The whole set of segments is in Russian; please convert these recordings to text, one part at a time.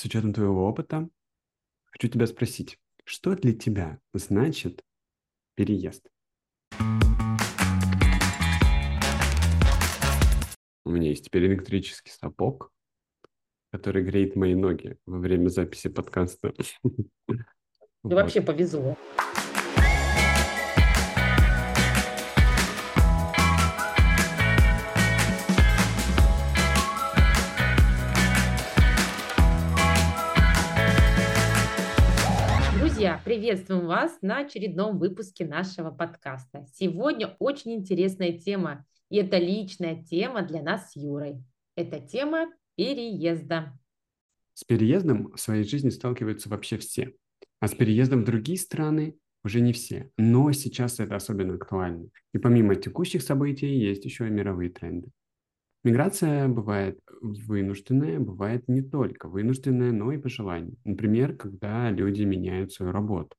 с учетом твоего опыта, хочу тебя спросить, что для тебя значит переезд? У меня есть теперь электрический сапог, который греет мои ноги во время записи подкаста. Вот. Вообще повезло. Приветствуем вас на очередном выпуске нашего подкаста. Сегодня очень интересная тема, и это личная тема для нас с Юрой. Это тема переезда. С переездом в своей жизни сталкиваются вообще все. А с переездом в другие страны уже не все. Но сейчас это особенно актуально. И помимо текущих событий есть еще и мировые тренды. Миграция бывает вынужденная, бывает не только вынужденная, но и по желанию. Например, когда люди меняют свою работу.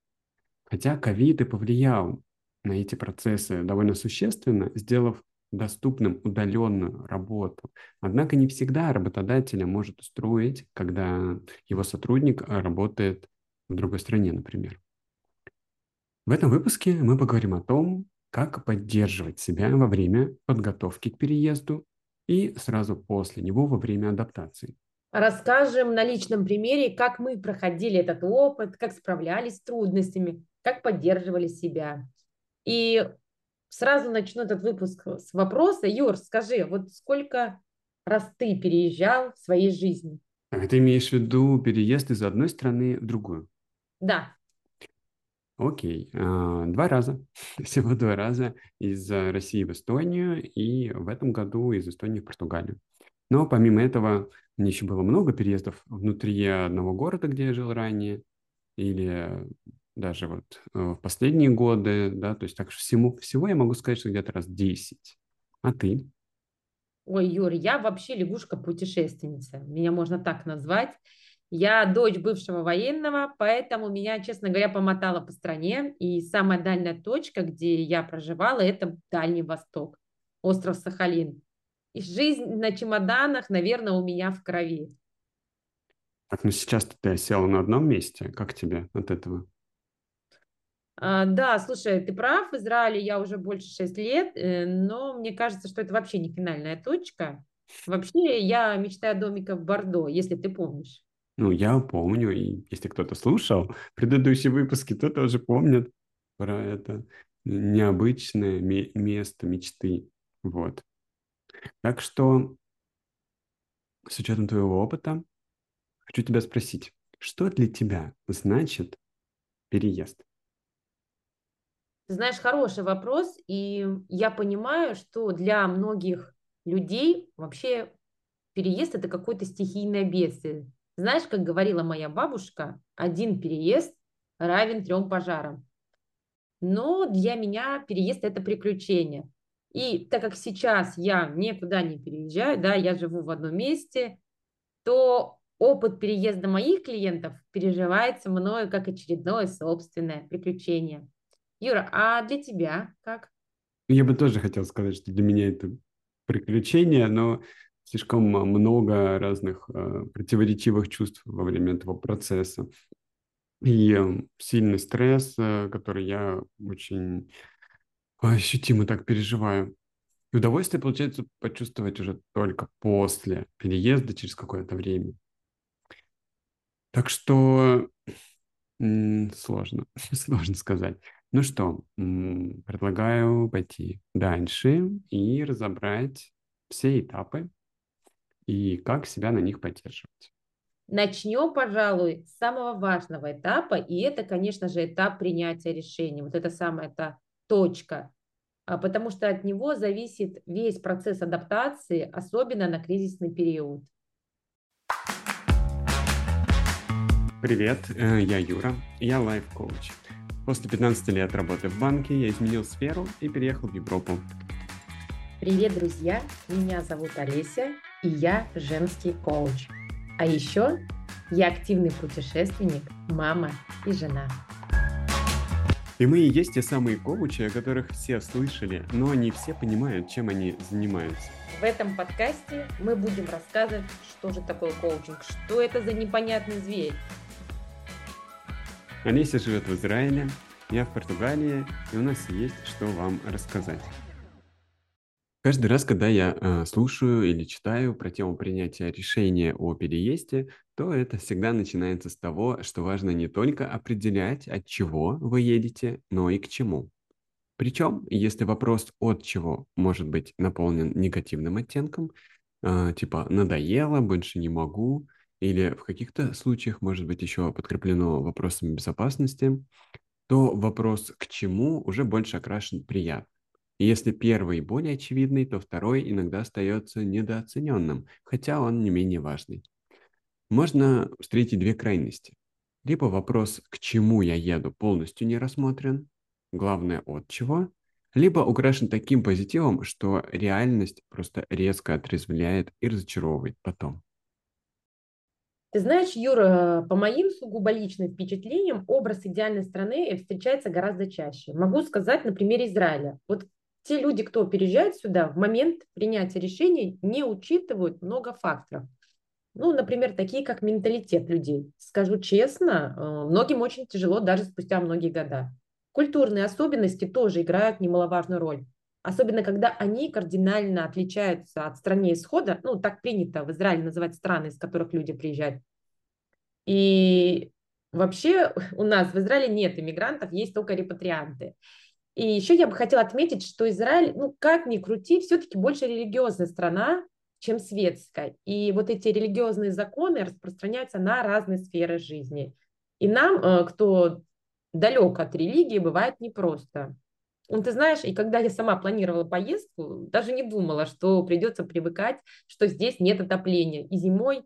Хотя ковид и повлиял на эти процессы довольно существенно, сделав доступным удаленную работу. Однако не всегда работодателя может устроить, когда его сотрудник работает в другой стране, например. В этом выпуске мы поговорим о том, как поддерживать себя во время подготовки к переезду и сразу после него во время адаптации. Расскажем на личном примере, как мы проходили этот опыт, как справлялись с трудностями, как поддерживали себя. И сразу начну этот выпуск с вопроса. Юр, скажи, вот сколько раз ты переезжал в своей жизни? А ты имеешь в виду переезд из одной страны в другую? Да. Окей, а, два раза, всего два раза из России в Эстонию и в этом году из Эстонии в Португалию. Но помимо этого, мне еще было много переездов внутри одного города, где я жил ранее, или даже вот э, в последние годы, да, то есть так всему, всего я могу сказать, что где-то раз 10. А ты? Ой, Юр, я вообще лягушка-путешественница, меня можно так назвать. Я дочь бывшего военного, поэтому меня, честно говоря, помотало по стране. И самая дальняя точка, где я проживала, это Дальний Восток, остров Сахалин. И жизнь на чемоданах, наверное, у меня в крови. Так, ну сейчас ты села на одном месте. Как тебе от этого? А, да, слушай, ты прав, в Израиле я уже больше 6 лет, э, но мне кажется, что это вообще не финальная точка. Вообще я мечтаю о домике в Бордо, если ты помнишь. Ну, я помню, и если кто-то слушал предыдущие выпуски, то тоже помнит про это необычное место мечты. Вот. Так что, с учетом твоего опыта, хочу тебя спросить, что для тебя значит переезд? Знаешь, хороший вопрос, и я понимаю, что для многих людей вообще переезд это какое-то стихийное бедствие. Знаешь, как говорила моя бабушка, один переезд равен трем пожарам. Но для меня переезд – это приключение. И так как сейчас я никуда не переезжаю, да, я живу в одном месте, то опыт переезда моих клиентов переживается мною как очередное собственное приключение. Юра, а для тебя как? Я бы тоже хотел сказать, что для меня это приключение, но слишком много разных э, противоречивых чувств во время этого процесса. И э, сильный стресс, э, который я очень ощутимо так переживаю. И удовольствие получается почувствовать уже только после переезда, через какое-то время. Так что сложно, сложно сказать. Ну что, предлагаю пойти дальше и разобрать все этапы и как себя на них поддерживать. Начнем, пожалуй, с самого важного этапа, и это, конечно же, этап принятия решения. Вот это самая та точка, а, потому что от него зависит весь процесс адаптации, особенно на кризисный период. Привет, э, я Юра, я лайф-коуч. После 15 лет работы в банке я изменил сферу и переехал в Европу. Привет, друзья! Меня зовут Олеся, и я женский коуч. А еще я активный путешественник, мама и жена. И мы и есть те самые коучи, о которых все слышали, но не все понимают, чем они занимаются. В этом подкасте мы будем рассказывать, что же такое коучинг, что это за непонятный зверь. Олеся живет в Израиле, я в Португалии, и у нас есть что вам рассказать. Каждый раз, когда я э, слушаю или читаю про тему принятия решения о переезде, то это всегда начинается с того, что важно не только определять, от чего вы едете, но и к чему. Причем, если вопрос от чего может быть наполнен негативным оттенком, э, типа «надоело», «больше не могу», или в каких-то случаях может быть еще подкреплено вопросами безопасности, то вопрос «к чему» уже больше окрашен приятно. И если первый более очевидный, то второй иногда остается недооцененным, хотя он не менее важный. Можно встретить две крайности. Либо вопрос «к чему я еду» полностью не рассмотрен, главное от чего, либо украшен таким позитивом, что реальность просто резко отрезвляет и разочаровывает потом. Ты знаешь, Юра, по моим сугубо личным впечатлениям, образ идеальной страны встречается гораздо чаще. Могу сказать на примере Израиля. Вот те люди, кто переезжает сюда, в момент принятия решений не учитывают много факторов. Ну, например, такие как менталитет людей. Скажу честно, э, многим очень тяжело даже спустя многие года. Культурные особенности тоже играют немаловажную роль. Особенно, когда они кардинально отличаются от страны исхода. Ну, так принято в Израиле называть страны, из которых люди приезжают. И вообще у нас в Израиле нет иммигрантов, есть только репатрианты. И еще я бы хотела отметить, что Израиль, ну как ни крути, все-таки больше религиозная страна, чем светская. И вот эти религиозные законы распространяются на разные сферы жизни. И нам, э, кто далек от религии, бывает непросто. Ну, ты знаешь, и когда я сама планировала поездку, даже не думала, что придется привыкать, что здесь нет отопления. И зимой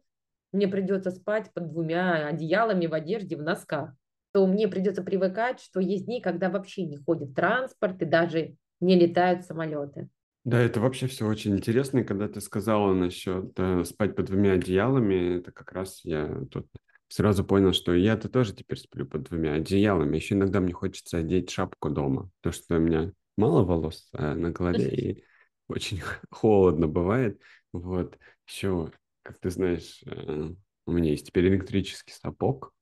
мне придется спать под двумя одеялами в одежде, в носках то мне придется привыкать, что есть дни, когда вообще не ходит транспорт и даже не летают самолеты. Да, это вообще все очень интересно. И когда ты сказала насчет э, спать под двумя одеялами, это как раз я тут сразу понял, что я-то тоже теперь сплю под двумя одеялами. Еще иногда мне хочется одеть шапку дома, то что у меня мало волос а на голове и очень холодно бывает. Вот. Еще, как ты знаешь, э, у меня есть теперь электрический сапог,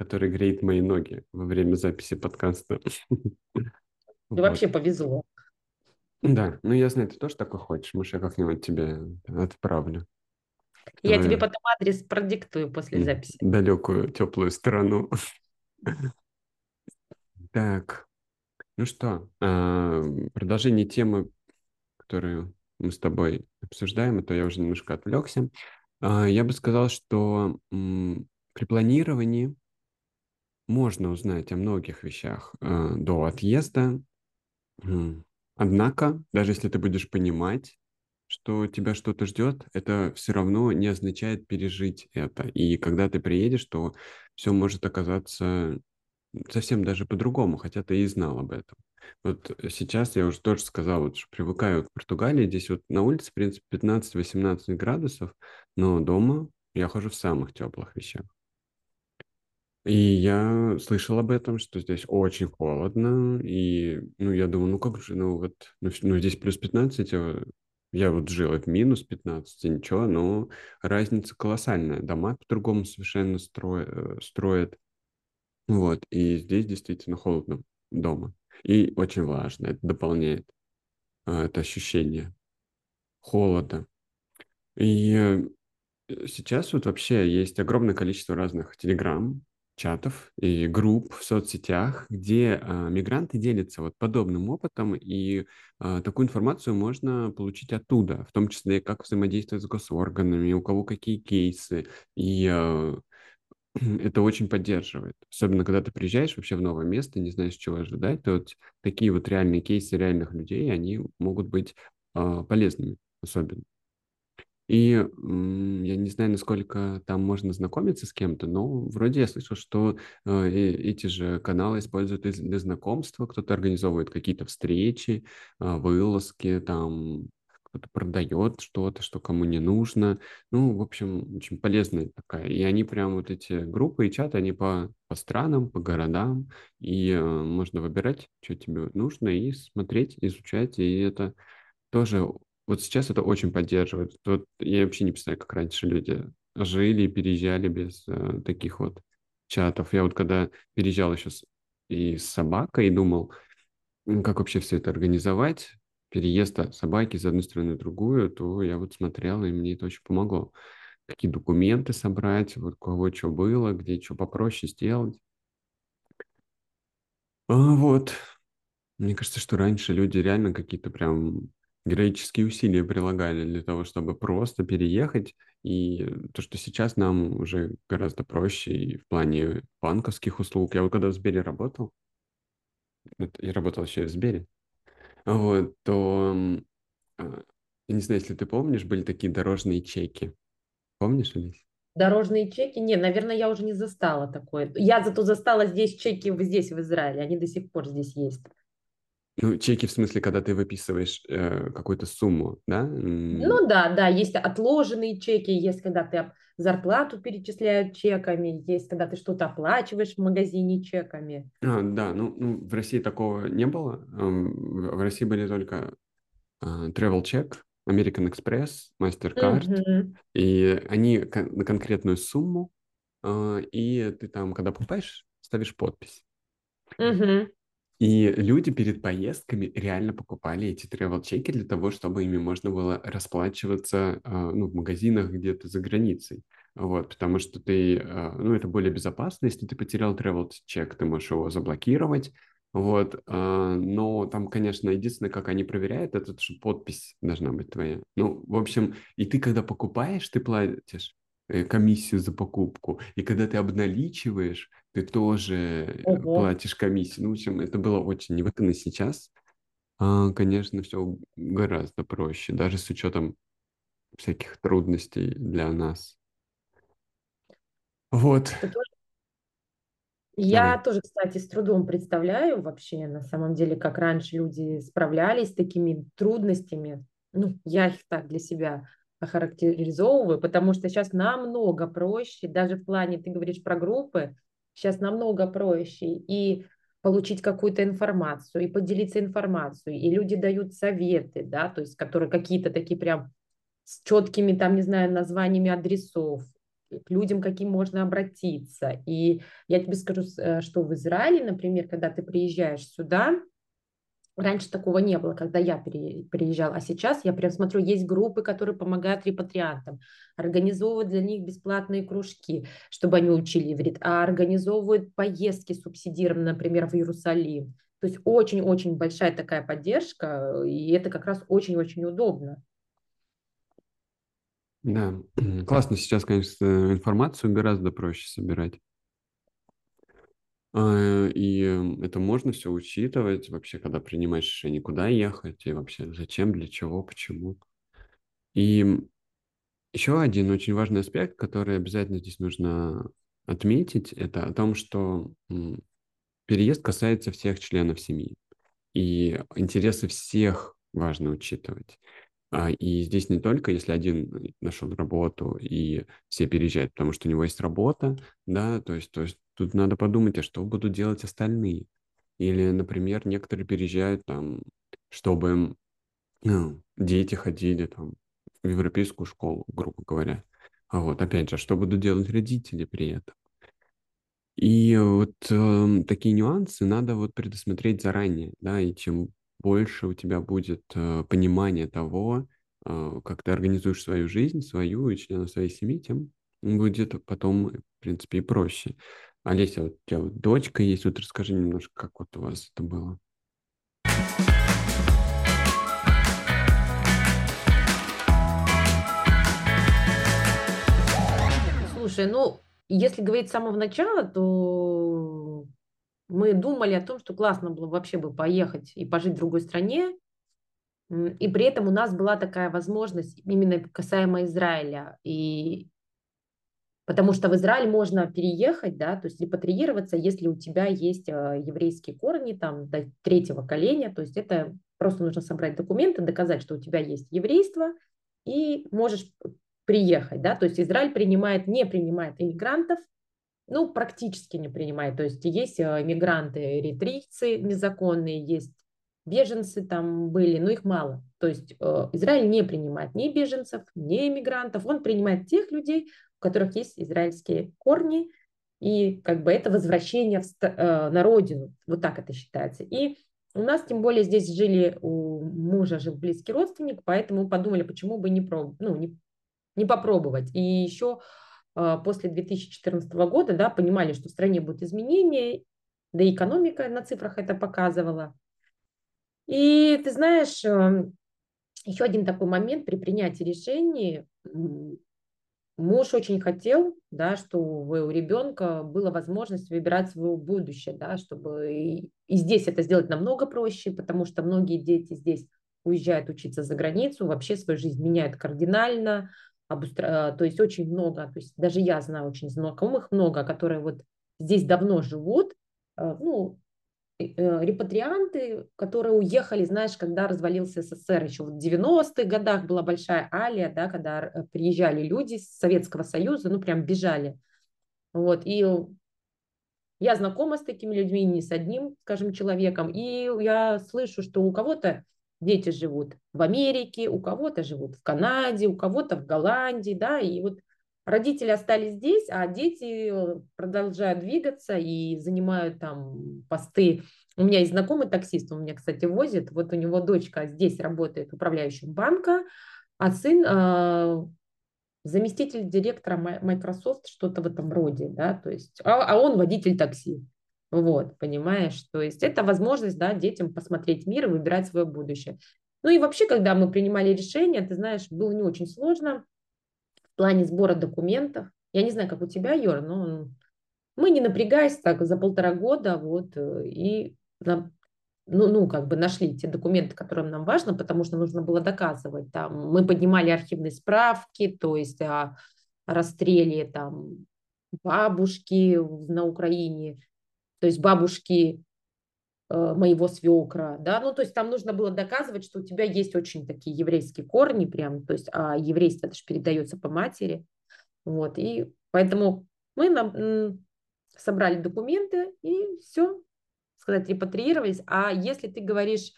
который греет мои ноги во время записи подкаста. И вообще повезло. Да, ну я знаю, ты тоже такой хочешь. Может, я как-нибудь тебе отправлю. Я Твою... тебе потом адрес продиктую после записи. Далекую, теплую страну. Так, ну что, а, продолжение темы, которую мы с тобой обсуждаем, а то я уже немножко отвлекся. А, я бы сказал, что при планировании можно узнать о многих вещах э, до отъезда. Однако, даже если ты будешь понимать, что тебя что-то ждет, это все равно не означает пережить это. И когда ты приедешь, то все может оказаться совсем даже по-другому, хотя ты и знал об этом. Вот сейчас я уже тоже сказал, вот, что привыкаю к Португалии. Здесь вот на улице, в принципе, 15-18 градусов, но дома я хожу в самых теплых вещах. И я слышал об этом, что здесь очень холодно, и, ну, я думаю, ну, как же, ну, вот, ну, ну здесь плюс 15, а я вот жил в минус 15, ничего, но разница колоссальная. Дома по-другому совершенно строят, э, строят, вот, и здесь действительно холодно дома. И очень важно, это дополняет а, это ощущение холода. И э, сейчас вот вообще есть огромное количество разных телеграмм, чатов и групп в соцсетях, где а, мигранты делятся вот подобным опытом, и а, такую информацию можно получить оттуда, в том числе как взаимодействовать с госорганами, у кого какие кейсы, и а, это очень поддерживает. Особенно, когда ты приезжаешь вообще в новое место, не знаешь, чего ожидать, то вот такие вот реальные кейсы реальных людей, они могут быть а, полезными особенно. И я не знаю, насколько там можно знакомиться с кем-то, но вроде я слышал, что э, эти же каналы используют для знакомства, кто-то организовывает какие-то встречи, э, вылазки, там кто-то продает что-то, что кому не нужно. Ну, в общем, очень полезная такая. И они прям вот эти группы и чаты, они по, по странам, по городам, и э, можно выбирать, что тебе нужно, и смотреть, изучать, и это тоже вот сейчас это очень поддерживает. Вот я вообще не представляю, как раньше люди жили и переезжали без э, таких вот чатов. Я вот когда переезжал еще с, и с собакой, и думал, как вообще все это организовать, переезда собаки с одной стороны в другую, то я вот смотрел, и мне это очень помогло. Какие документы собрать, вот кого что было, где что попроще сделать. А, вот. Мне кажется, что раньше люди реально какие-то прям героические усилия прилагали для того, чтобы просто переехать. И то, что сейчас нам уже гораздо проще и в плане банковских услуг. Я вот когда в Сбере работал, я работал еще и в Сбере, вот, то, а, я не знаю, если ты помнишь, были такие дорожные чеки. Помнишь, Алис? Дорожные чеки? Не, наверное, я уже не застала такое. Я зато застала здесь чеки здесь, в Израиле. Они до сих пор здесь есть. Ну, чеки в смысле, когда ты выписываешь э, какую-то сумму, да? Ну да, да, есть отложенные чеки, есть когда ты зарплату перечисляют чеками, есть когда ты что-то оплачиваешь в магазине чеками. А, да, ну, ну в России такого не было. В России были только uh, Travel Check, American Express, MasterCard, mm-hmm. и они на конкретную сумму, uh, и ты там, когда покупаешь, ставишь подпись. Mm-hmm. И люди перед поездками реально покупали эти travel-чеки для того, чтобы ими можно было расплачиваться а, ну, в магазинах где-то за границей. Вот, потому что ты, а, ну, это более безопасно, если ты потерял travel-чек, ты можешь его заблокировать, вот, а, но там, конечно, единственное, как они проверяют, это что подпись должна быть твоя. Ну, в общем, и ты, когда покупаешь, ты платишь комиссию за покупку. И когда ты обналичиваешь, ты тоже э, Ого. платишь комиссию. Ну, в общем, это было очень невыгодно сейчас. А, конечно, все гораздо проще, даже с учетом всяких трудностей для нас. Вот. Я Давай. тоже, кстати, с трудом представляю вообще, на самом деле, как раньше люди справлялись с такими трудностями. Ну, я их так для себя охарактеризовываю, потому что сейчас намного проще, даже в плане, ты говоришь про группы, сейчас намного проще и получить какую-то информацию, и поделиться информацией, и люди дают советы, да, то есть которые какие-то такие прям с четкими, там, не знаю, названиями адресов, к людям, каким можно обратиться. И я тебе скажу, э, что в Израиле, например, когда ты приезжаешь сюда, Раньше такого не было, когда я приезжала, а сейчас я прям смотрю, есть группы, которые помогают репатриантам, организовывают для них бесплатные кружки, чтобы они учили иврит, а организовывают поездки субсидированные, например, в Иерусалим. То есть очень-очень большая такая поддержка, и это как раз очень-очень удобно. Да, классно сейчас, конечно, информацию гораздо проще собирать. А, и это можно все учитывать вообще, когда принимаешь решение, куда ехать и вообще зачем, для чего, почему. И еще один очень важный аспект, который обязательно здесь нужно отметить, это о том, что переезд касается всех членов семьи. И интересы всех важно учитывать. А, и здесь не только, если один нашел работу и все переезжают, потому что у него есть работа, да, то есть, то есть тут надо подумать, а что будут делать остальные. Или, например, некоторые переезжают там, чтобы ну, дети ходили там в европейскую школу, грубо говоря. А вот, опять же, что будут делать родители при этом? И вот э, такие нюансы надо вот предусмотреть заранее, да, и чем больше у тебя будет э, понимания того, э, как ты организуешь свою жизнь, свою и членов своей семьи, тем будет потом, в принципе, и проще. Олеся, вот у тебя вот дочка есть, вот расскажи немножко, как вот у вас это было. Слушай, ну, если говорить с самого начала, то мы думали о том, что классно было вообще бы поехать и пожить в другой стране, и при этом у нас была такая возможность именно касаемо Израиля. И потому что в Израиль можно переехать, да, то есть репатриироваться, если у тебя есть а, еврейские корни там до третьего коления, то есть это просто нужно собрать документы, доказать, что у тебя есть еврейство, и можешь приехать, да, то есть Израиль принимает, не принимает иммигрантов, ну, практически не принимает. То есть есть э, мигранты эритрийцы незаконные, есть беженцы там были, но их мало. То есть э, Израиль не принимает ни беженцев, ни иммигрантов, он принимает тех людей, у которых есть израильские корни, и как бы это возвращение в, э, на родину, вот так это считается. И у нас, тем более, здесь жили, у мужа жил близкий родственник, поэтому подумали, почему бы не, проб, ну, не, не попробовать. И еще э, после 2014 года да, понимали, что в стране будут изменения, да и экономика на цифрах это показывала. И ты знаешь, эм, еще один такой момент при принятии решений. Муж очень хотел, да, чтобы у ребенка была возможность выбирать свое будущее, да, чтобы и, и здесь это сделать намного проще, потому что многие дети здесь уезжают учиться за границу, вообще свою жизнь меняют кардинально, обустра... то есть очень много, то есть даже я знаю очень знакомых много, которые вот здесь давно живут, э, ну, Э, репатрианты, которые уехали, знаешь, когда развалился СССР, еще в 90-х годах была большая алия, да, когда э, приезжали люди с Советского Союза, ну, прям бежали. Вот, и я знакома с такими людьми, не с одним, скажем, человеком, и я слышу, что у кого-то дети живут в Америке, у кого-то живут в Канаде, у кого-то в Голландии, да, и вот родители остались здесь, а дети э, продолжают двигаться и занимают там посты. У меня есть знакомый таксист, он меня, кстати, возит. Вот у него дочка здесь работает управляющим банка, а сын э, заместитель директора Microsoft, что-то в этом роде, да, то есть, а, а он водитель такси. Вот, понимаешь, то есть это возможность, да, детям посмотреть мир и выбирать свое будущее. Ну и вообще, когда мы принимали решение, ты знаешь, было не очень сложно, плане сбора документов. Я не знаю, как у тебя, Юр, но мы не напрягаясь так за полтора года вот э, и ну, ну, как бы нашли те документы, которые нам важно, потому что нужно было доказывать. Там, мы поднимали архивные справки, то есть о расстреле там, бабушки на Украине, то есть бабушки моего свекра, да, ну, то есть там нужно было доказывать, что у тебя есть очень такие еврейские корни прям, то есть, а еврейство это же передается по матери, вот, и поэтому мы нам собрали документы и все, сказать, репатриировались, а если ты говоришь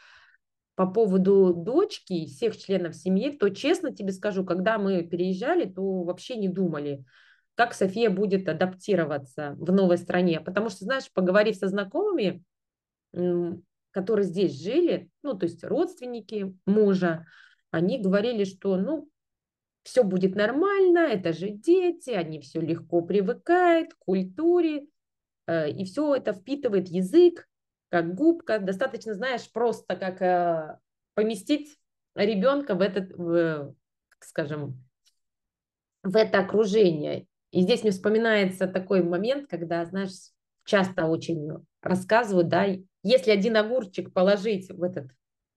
по поводу дочки, всех членов семьи, то честно тебе скажу, когда мы переезжали, то вообще не думали, как София будет адаптироваться в новой стране, потому что, знаешь, поговорив со знакомыми, которые здесь жили, ну, то есть родственники мужа, они говорили, что, ну, все будет нормально, это же дети, они все легко привыкают к культуре, э, и все это впитывает язык, как губка. Достаточно, знаешь, просто как э, поместить ребенка в этот, в, скажем, в это окружение. И здесь мне вспоминается такой момент, когда, знаешь, часто очень рассказывают, да, если один огурчик положить в этот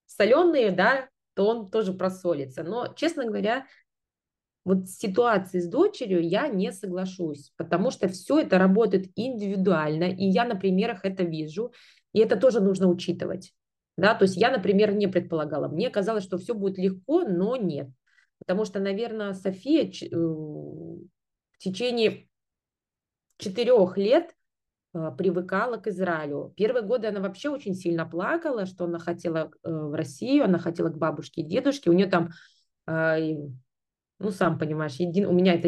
соленый, да, то он тоже просолится. Но, честно говоря, вот с ситуацией с дочерью я не соглашусь, потому что все это работает индивидуально, и я на примерах это вижу, и это тоже нужно учитывать. Да, то есть я, например, не предполагала. Мне казалось, что все будет легко, но нет. Потому что, наверное, София э, в течение четырех лет привыкала к Израилю. Первые годы она вообще очень сильно плакала, что она хотела э, в Россию, она хотела к бабушке и дедушке. У нее там, а, ну, сам понимаешь, един... у меня это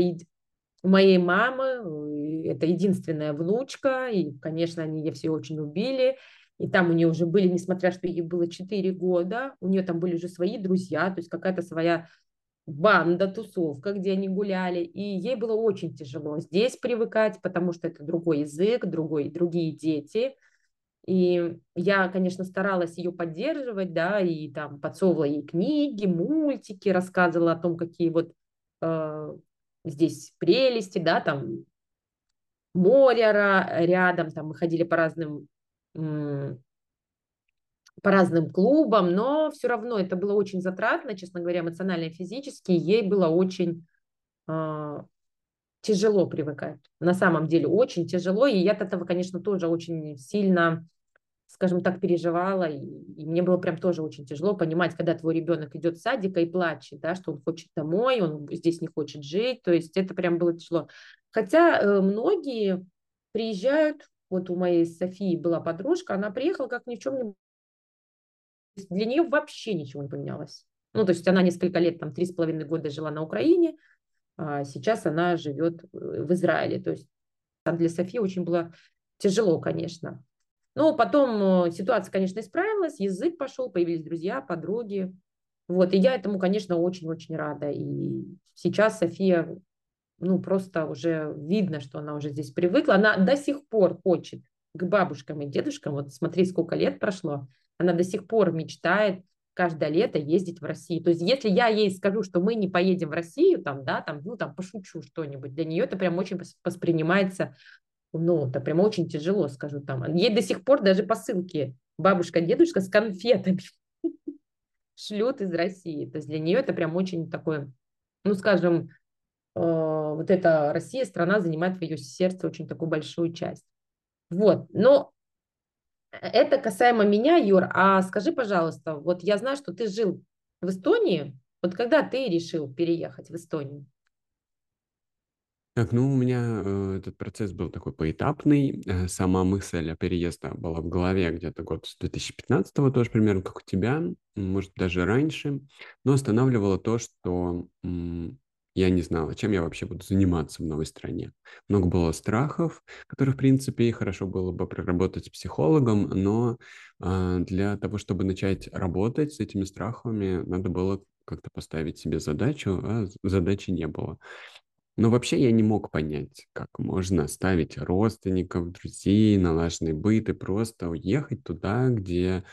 у моей мамы, э, это единственная внучка, и, конечно, они ее все очень убили. И там у нее уже были, несмотря что ей было 4 года, у нее там были уже свои друзья, то есть какая-то своя банда, тусовка, где они гуляли, и ей было очень тяжело здесь привыкать, потому что это другой язык, другой, другие дети. И я, конечно, старалась ее поддерживать, да, и там подсовывала ей книги, мультики, рассказывала о том, какие вот э, здесь прелести, да, там море рядом, там мы ходили по разным по разным клубам, но все равно это было очень затратно, честно говоря, эмоционально и физически. Ей было очень э, тяжело привыкать. На самом деле очень тяжело. И я от этого, конечно, тоже очень сильно, скажем так, переживала. И, и мне было прям тоже очень тяжело понимать, когда твой ребенок идет в садик и плачет, да, что он хочет домой, он здесь не хочет жить. То есть это прям было тяжело. Хотя э, многие приезжают, вот у моей Софии была подружка, она приехала как ни в чем не для нее вообще ничего не поменялось. Ну, то есть она несколько лет, там, три с половиной года жила на Украине, а сейчас она живет в Израиле. То есть для Софии очень было тяжело, конечно. Но потом э, ситуация, конечно, исправилась, язык пошел, появились друзья, подруги. Вот, и я этому, конечно, очень-очень рада. И сейчас София, ну, просто уже видно, что она уже здесь привыкла. Она до сих пор хочет к бабушкам и дедушкам, вот смотри, сколько лет прошло, она до сих пор мечтает каждое лето ездить в Россию. То есть если я ей скажу, что мы не поедем в Россию, там, да, там, ну, там, пошучу что-нибудь, для нее это прям очень воспринимается, ну, это прям очень тяжело, скажу там. Ей до сих пор даже посылки бабушка, дедушка с конфетами шлют из России. То есть для нее это прям очень такое, ну, скажем, э, вот эта Россия, страна занимает в ее сердце очень такую большую часть. Вот, но это касаемо меня, Юр. А скажи, пожалуйста, вот я знаю, что ты жил в Эстонии. Вот когда ты решил переехать в Эстонию? Так, ну, у меня э, этот процесс был такой поэтапный. Э, сама мысль о переезде была в голове где-то год с 2015 тоже примерно, как у тебя, может, даже раньше. Но останавливало то, что я не знала, чем я вообще буду заниматься в новой стране. Много было страхов, которые, в принципе, хорошо было бы проработать с психологом, но э, для того, чтобы начать работать с этими страхами, надо было как-то поставить себе задачу, а задачи не было. Но вообще я не мог понять, как можно оставить родственников, друзей, налаженный быт и просто уехать туда, где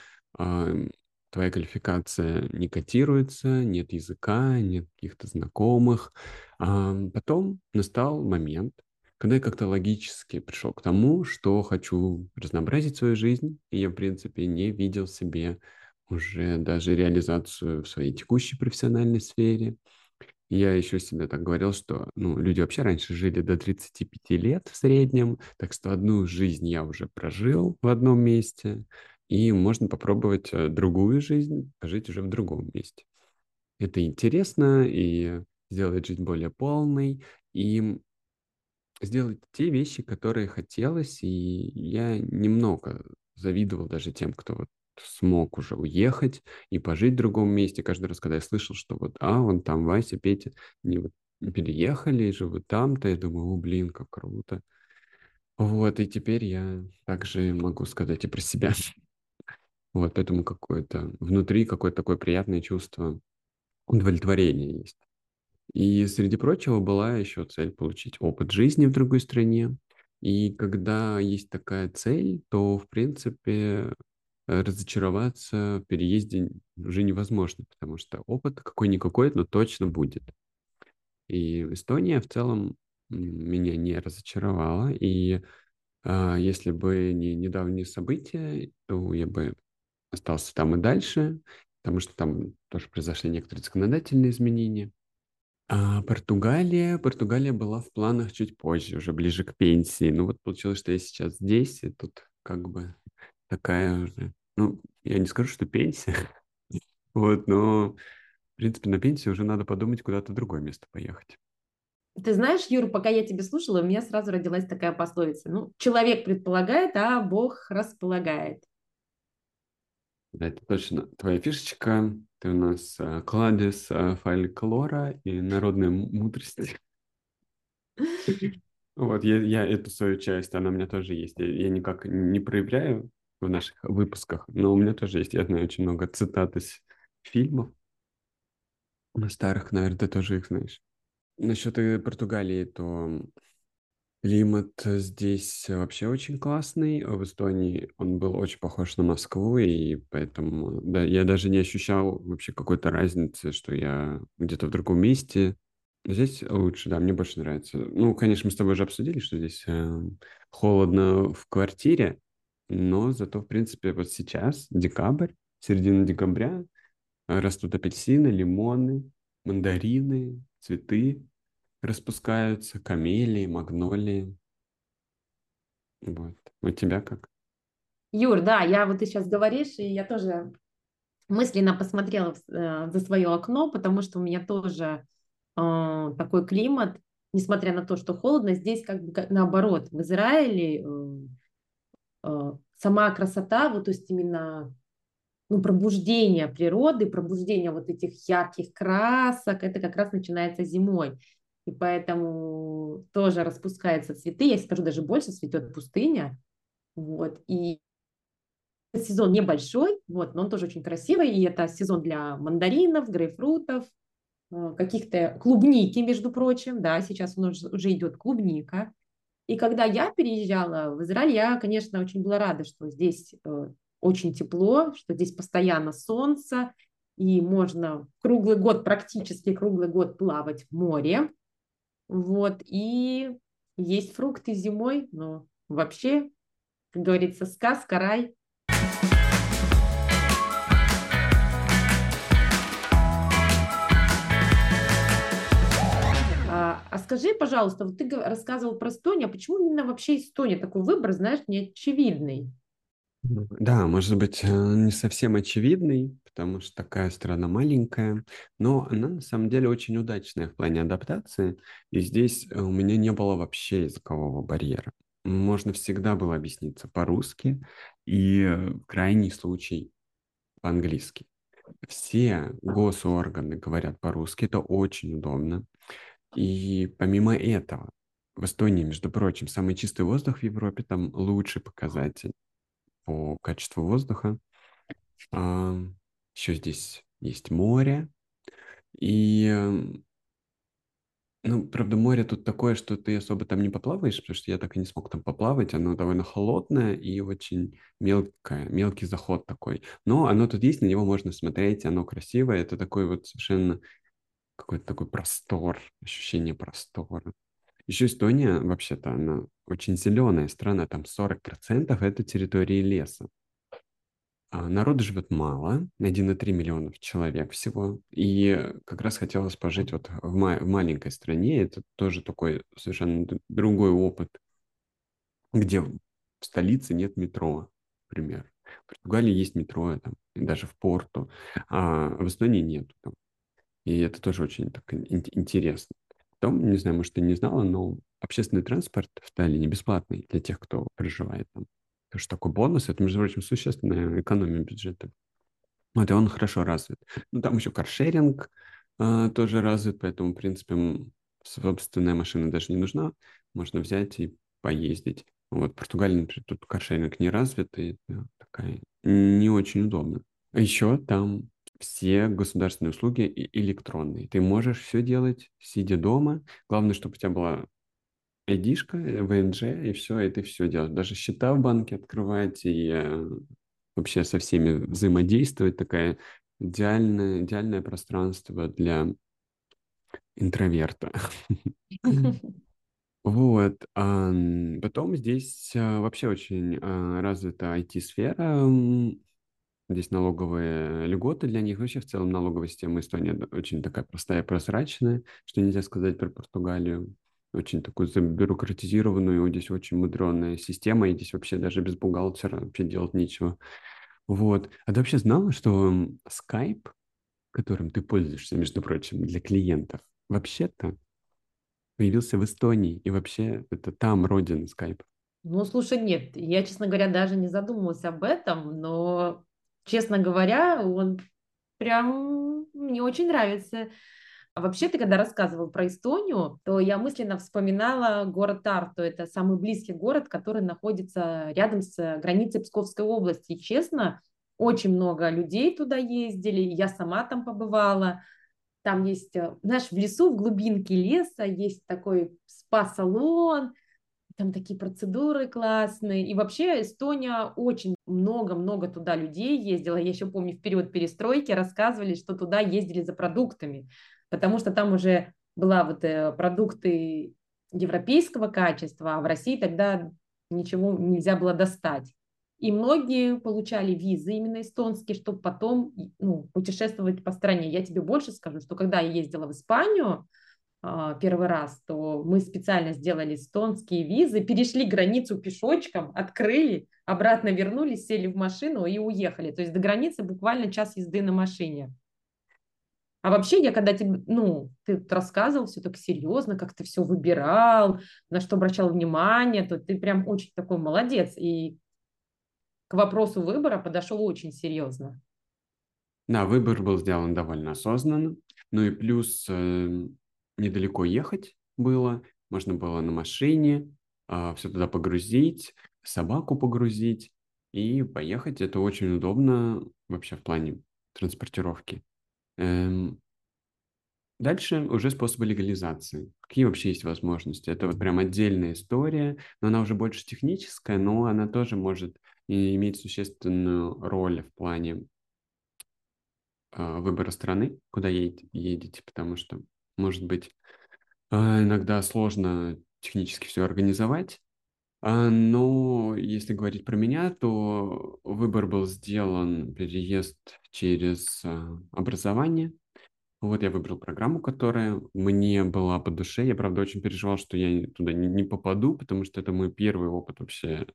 твоя квалификация не котируется, нет языка, нет каких-то знакомых. А потом настал момент, когда я как-то логически пришел к тому, что хочу разнообразить свою жизнь, и я, в принципе, не видел себе уже даже реализацию в своей текущей профессиональной сфере. Я еще себе так говорил, что ну, люди вообще раньше жили до 35 лет в среднем, так что одну жизнь я уже прожил в одном месте, и можно попробовать э, другую жизнь, жить уже в другом месте. Это интересно и сделает жизнь более полной, и сделать те вещи, которые хотелось, и я немного завидовал даже тем, кто вот смог уже уехать и пожить в другом месте. Каждый раз, когда я слышал, что вот, а, вон там Вася, Петя, не вот переехали живут там-то, я думаю, о, блин, как круто. Вот, и теперь я также могу сказать и про себя. Вот, поэтому какое-то внутри какое-то такое приятное чувство удовлетворения есть. И среди прочего была еще цель получить опыт жизни в другой стране. И когда есть такая цель, то, в принципе, разочароваться в переезде уже невозможно, потому что опыт какой-никакой, но точно будет. И Эстония в целом меня не разочаровала. И а, если бы не недавние события, то я бы остался там и дальше, потому что там тоже произошли некоторые законодательные изменения. А Португалия, Португалия была в планах чуть позже, уже ближе к пенсии. Ну вот получилось, что я сейчас здесь, и тут как бы такая уже, ну, я не скажу, что пенсия, вот, но, в принципе, на пенсию уже надо подумать, куда-то другое место поехать. Ты знаешь, Юр, пока я тебя слушала, у меня сразу родилась такая пословица. Ну, человек предполагает, а Бог располагает. Да, это точно твоя фишечка. Ты у нас э, кладезь э, фольклора и народной мудрости. Вот, я, я эту свою часть, она у меня тоже есть. Я, я никак не проявляю в наших выпусках, но у меня тоже есть. Я знаю очень много цитат из фильмов. Старых, наверное, ты тоже их знаешь. Насчет э, Португалии, то Климат здесь вообще очень классный. В Эстонии он был очень похож на Москву, и поэтому да, я даже не ощущал вообще какой-то разницы, что я где-то в другом месте. Здесь лучше, да, мне больше нравится. Ну, конечно, мы с тобой уже обсудили, что здесь э, холодно в квартире, но зато, в принципе, вот сейчас, декабрь, середина декабря, растут апельсины, лимоны, мандарины, цветы распускаются, камелии, магнолии. Вот. У тебя как? Юр, да, я вот ты сейчас говоришь, и я тоже мысленно посмотрела э, за свое окно, потому что у меня тоже э, такой климат, несмотря на то, что холодно, здесь как бы наоборот, в Израиле э, э, сама красота, вот то есть именно ну, пробуждение природы, пробуждение вот этих ярких красок, это как раз начинается зимой. И поэтому тоже распускаются цветы. Я скажу, даже больше цветет пустыня. Вот. И сезон небольшой, вот, но он тоже очень красивый. И это сезон для мандаринов, грейпфрутов, э, каких-то клубники, между прочим. Да, сейчас у нас уже идет клубника. И когда я переезжала в Израиль, я, конечно, очень была рада, что здесь э, очень тепло, что здесь постоянно солнце, и можно круглый год, практически круглый год плавать в море. Вот, и есть фрукты зимой, но вообще, как говорится, сказка, рай. А, а скажи, пожалуйста, вот ты рассказывал про Эстонию, а почему именно вообще Эстония такой выбор, знаешь, неочевидный? Да, может быть, э, не совсем очевидный, потому что такая страна маленькая, но она на самом деле очень удачная в плане адаптации, и здесь э, у меня не было вообще языкового барьера. Можно всегда было объясниться по-русски и э, в крайний случай по-английски. Все госорганы говорят по-русски, это очень удобно. И помимо этого, в Эстонии, между прочим, самый чистый воздух в Европе, там лучший показатель по качеству воздуха. Еще здесь есть море. И, эм, ну, правда, море тут такое, что ты особо там не поплаваешь, потому что я так и не смог там поплавать. Оно довольно холодное и очень мелкое, мелкий заход такой. Но оно тут есть, на него можно смотреть, оно красивое. Это такой вот совершенно какой-то такой простор, ощущение простора. Еще Эстония, вообще-то, она очень зеленая страна, там 40% это территории леса. А народу живет мало, 1,3 миллионов человек всего. И как раз хотелось пожить вот в, ма- в маленькой стране. Это тоже такой совершенно другой опыт, где в столице нет метро, например. В Португалии есть метро, там, и даже в Порту, а в Эстонии нет. И это тоже очень так интересно. Потом, не знаю, может, ты не знала, но общественный транспорт в Таллине бесплатный для тех, кто проживает там. Это же такой бонус, это, между прочим, существенная экономия бюджета. Вот, и он хорошо развит. Ну, там еще каршеринг а, тоже развит, поэтому, в принципе, собственная машина даже не нужна. Можно взять и поездить. Вот в Португалии, например, тут каршеринг не развит, и такая не очень удобно. А еще там все государственные услуги электронные. Ты можешь все делать, сидя дома. Главное, чтобы у тебя была ID-шка, э, ВНЖ, и все, и ты все делаешь. Даже счета в банке открывать и э, вообще со всеми взаимодействовать. Такая идеальное, идеальное пространство для интроверта. Вот. Потом здесь э, вообще очень развита IT-сфера. Здесь налоговые льготы для них. Вообще в целом налоговая система Эстонии очень такая простая и прозрачная, что нельзя сказать про Португалию. Очень такую забюрократизированную, здесь очень мудреная система, и здесь вообще даже без бухгалтера вообще делать нечего. Вот. А ты вообще знала, что Skype, которым ты пользуешься, между прочим, для клиентов, вообще-то появился в Эстонии, и вообще это там родина Skype? Ну, слушай, нет, я, честно говоря, даже не задумывалась об этом, но честно говоря, он прям мне очень нравится. А вообще, ты когда рассказывал про Эстонию, то я мысленно вспоминала город Тарту. Это самый близкий город, который находится рядом с границей Псковской области. И, честно, очень много людей туда ездили, я сама там побывала. Там есть, э, знаешь, в лесу, в глубинке леса есть такой спа-салон, там такие процедуры классные. И вообще Эстония очень много-много туда людей ездила. Я еще помню, в период перестройки рассказывали, что туда ездили за продуктами, потому что там уже была вот э, продукты европейского качества, а в России тогда ничего нельзя было достать. И многие получали визы именно эстонские, чтобы потом ну, путешествовать по стране. Я тебе больше скажу, что когда я ездила в Испанию, первый раз, то мы специально сделали эстонские визы, перешли границу пешочком, открыли, обратно вернулись, сели в машину и уехали. То есть до границы буквально час езды на машине. А вообще, я когда тебе, ну, ты рассказывал все так серьезно, как ты все выбирал, на что обращал внимание, то ты прям очень такой молодец. И к вопросу выбора подошел очень серьезно. Да, выбор был сделан довольно осознанно. Ну и плюс э, недалеко ехать было. Можно было на машине э, а, все туда погрузить, собаку погрузить и поехать. Это очень удобно вообще в плане транспортировки. Эм, Дальше уже способы легализации. Какие вообще есть возможности? Это вот прям отдельная история, но она уже больше техническая, но она тоже может иметь существенную роль в плане э, выбора страны, куда едете, едете, потому что, может быть, э, иногда сложно технически все организовать, а, но если говорить про меня, то выбор был сделан переезд через э, образование – вот я выбрал программу, которая мне была по душе. Я, правда, очень переживал, что я туда не попаду, потому что это мой первый опыт вообще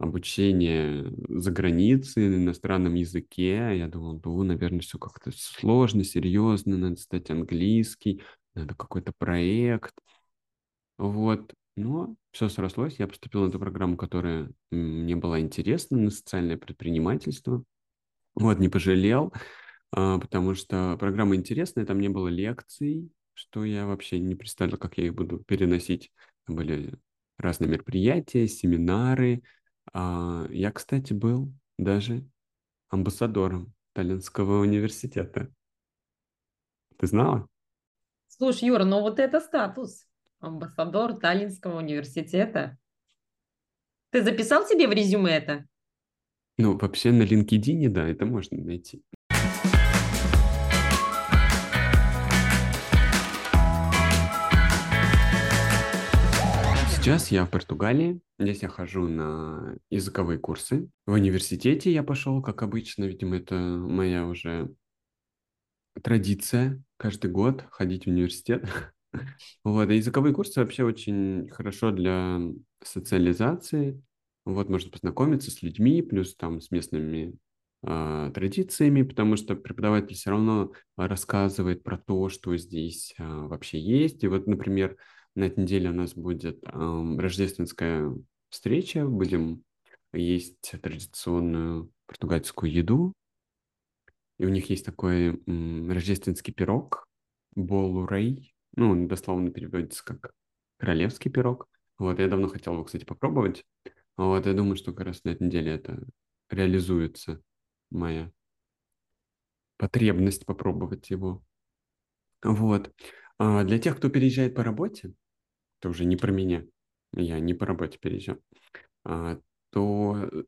обучения за границей на иностранном языке. Я думал, ну, наверное, все как-то сложно, серьезно, надо стать английский, надо какой-то проект. Вот. Но все срослось. Я поступил на эту программу, которая мне была интересна, на социальное предпринимательство. Вот, не пожалел. А, потому что программа интересная, там не было лекций, что я вообще не представлял, как я их буду переносить. Там были разные мероприятия, семинары. А, я, кстати, был даже амбассадором Таллинского университета. Ты знала? Слушай, Юра, ну вот это статус. Амбассадор Таллинского университета. Ты записал себе в резюме это? Ну, вообще на LinkedIn, да, это можно найти. Сейчас я в Португалии. Здесь я хожу на языковые курсы. В университете я пошел, как обычно. Видимо, это моя уже традиция каждый год ходить в университет. Вот, и языковые курсы вообще очень хорошо для социализации. Вот, можно познакомиться с людьми, плюс там с местными э, традициями, потому что преподаватель все равно рассказывает про то, что здесь э, вообще есть. И вот, например, на этой неделе у нас будет э, рождественская встреча. Будем есть традиционную португальскую еду. И у них есть такой м, рождественский пирог, болурей. Ну, он дословно переводится как королевский пирог. Вот, я давно хотел его, кстати, попробовать. Вот, я думаю, что как раз на этой неделе это реализуется моя потребность попробовать его. Вот. А для тех, кто переезжает по работе, это уже не про меня, я не по работе переезжал, а, то э,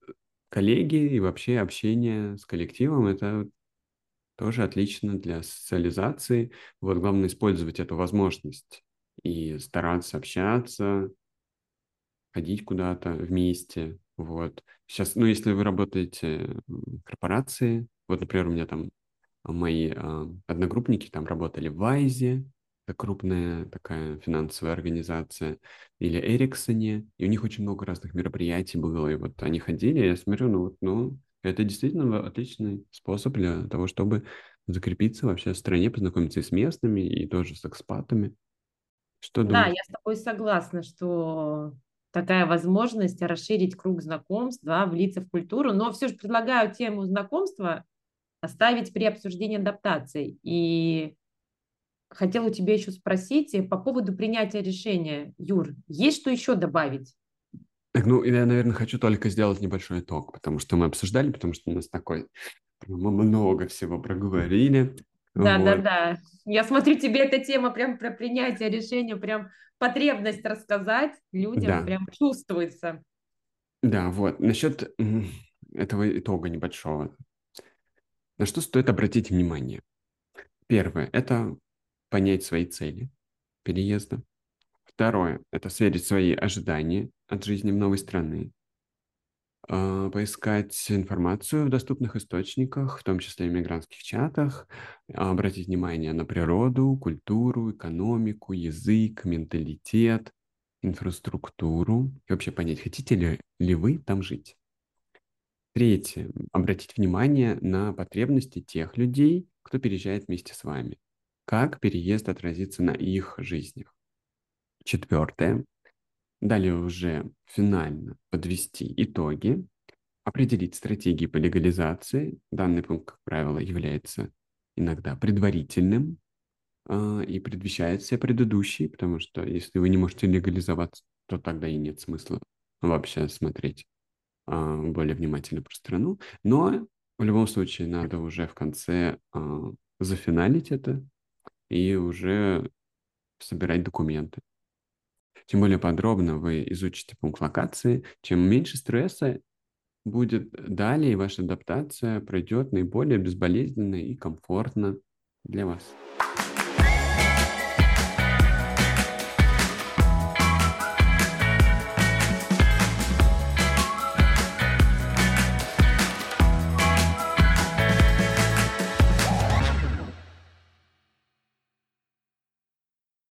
коллеги и вообще общение с коллективом – это тоже отлично для социализации. Вот главное использовать эту возможность и стараться общаться, ходить куда-то вместе. Вот. Сейчас, ну, если вы работаете в корпорации, вот, например, у меня там мои э, одногруппники там работали в Вайзе, это крупная такая финансовая организация, или Эриксоне, и у них очень много разных мероприятий было, и вот они ходили, я смотрю, ну вот, ну, это действительно отличный способ для того, чтобы закрепиться вообще в стране, познакомиться и с местными, и тоже с экспатами. Что да, думаешь? я с тобой согласна, что такая возможность расширить круг знакомств, да, влиться в культуру, но все же предлагаю тему знакомства оставить при обсуждении адаптации. И хотела у тебя еще спросить э, по поводу принятия решения. Юр, есть что еще добавить? Так, ну, я, наверное, хочу только сделать небольшой итог, потому что мы обсуждали, потому что у нас такой... Мы много всего проговорили. Да, вот. да, да. Я смотрю, тебе эта тема прям про принятие решения, прям потребность рассказать людям да. прям чувствуется. Да, вот. Насчет этого итога небольшого. На что стоит обратить внимание? Первое – это понять свои цели переезда. Второе – это сверить свои ожидания от жизни в новой стране. А, поискать информацию в доступных источниках, в том числе в мигрантских чатах, обратить внимание на природу, культуру, экономику, язык, менталитет, инфраструктуру и вообще понять, хотите ли, ли вы там жить. Третье. Обратить внимание на потребности тех людей, кто переезжает вместе с вами как переезд отразится на их жизнях. Четвертое. Далее уже финально подвести итоги определить стратегии по легализации. Данный пункт, как правило, является иногда предварительным э, и предвещает все предыдущие, потому что если вы не можете легализоваться, то тогда и нет смысла вообще смотреть э, более внимательно про страну. Но в любом случае надо уже в конце э, зафиналить это и уже собирать документы. Чем более подробно вы изучите пункт локации, чем меньше стресса будет далее, и ваша адаптация пройдет наиболее безболезненно и комфортно для вас.